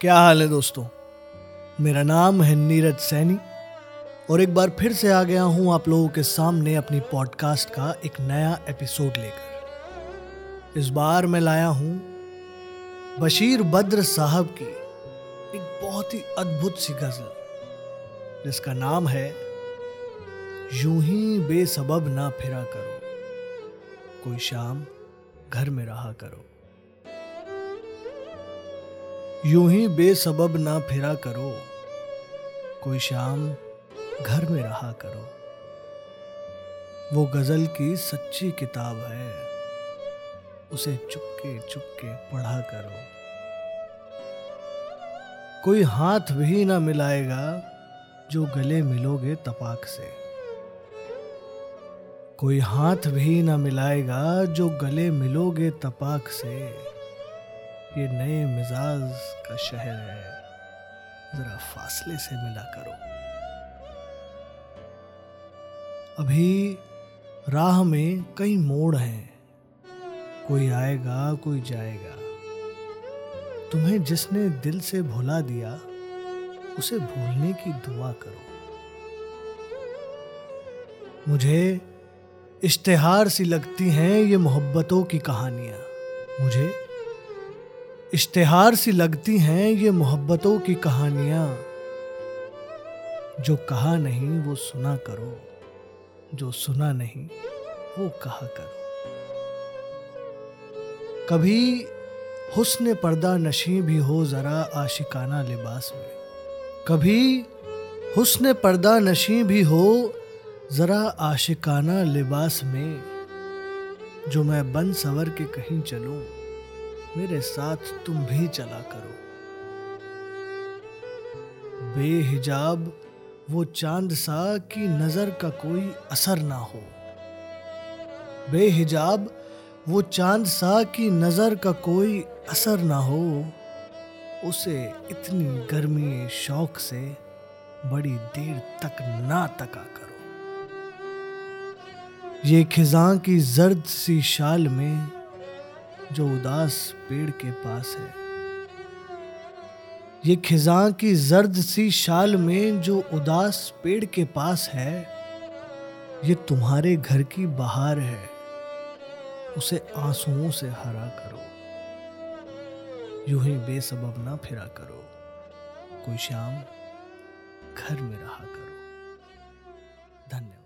क्या हाल है दोस्तों? मेरा नाम है नीरज सैनी और एक बार फिर से आ गया हूँ आप लोगों के सामने अपनी पॉडकास्ट का एक नया एपिसोड लेकर। इस बार मैं लाया हूँ बशीर बद्र साहब की एक बहुत ही अद्भुत सी गज़ल, जिसका नाम है, यूँ ही बेसबब ना फिरा करो, कोई शाम घर में रहा करो। यूँ ही बेसबब ना फिरा करो। कोई शाम घर में रहा करो। वो गज़ल की सच्ची किताब है, उसे चुपके चुपके पढ़ा करो। कोई हाथ भी ना मिलाएगा, जो गले मिलोगे तपाक से। कोई हाथ भी ना मिलाएगा, जो गले मिलोगे तपाक से। ये नए मिजाज का शहर है। जरा फासले से मिला करो। अभी राह में कई मोड़ हैं। कोई आएगा, कोई जाएगा। तुम्हें जिसने दिल से भुला दिया, उसे भूलने की दुआ करो। मुझे इश्तेहार सी लगती हैं ये मोहब्बतों की कहानियाँ। मुझे इश्तेहार सी लगती हैं ये मोहब्बतों की कहानियाँ। जो कहा नहीं, वो सुना करो। जो सुना नहीं, वो कहा करो। कभी हुस्न पर्दा नशी भी हो जरा आशिकाना लिबास में। कभी हुस्न पर्दा नशी भी हो जरा आशिकाना लिबास में। जो मैं बन सवर के कहीं चलूँ। मेरे साथ तुम भी चला करो। बेहिजाब वो चाँद सा की नज़र का कोई असर ना हो। बेहिजाब वो चाँद सा की नज़र का कोई असर ना हो। उसे इतनी गर्मी शौक से बड़ी देर तक ना तका करो। ये खिजां की जर्द सी शाल में जो उदास पेड़ के पास है। ये खिजा की जर्द सी शाल में जो उदास पेड़ के पास है, ये तुम्हारे घर की बहार है। उसे आंसुओं से हरा करो। यूँ ही बेसबब ना फिरा करो। कोई शाम घर में रहा करो। धन्यवाद।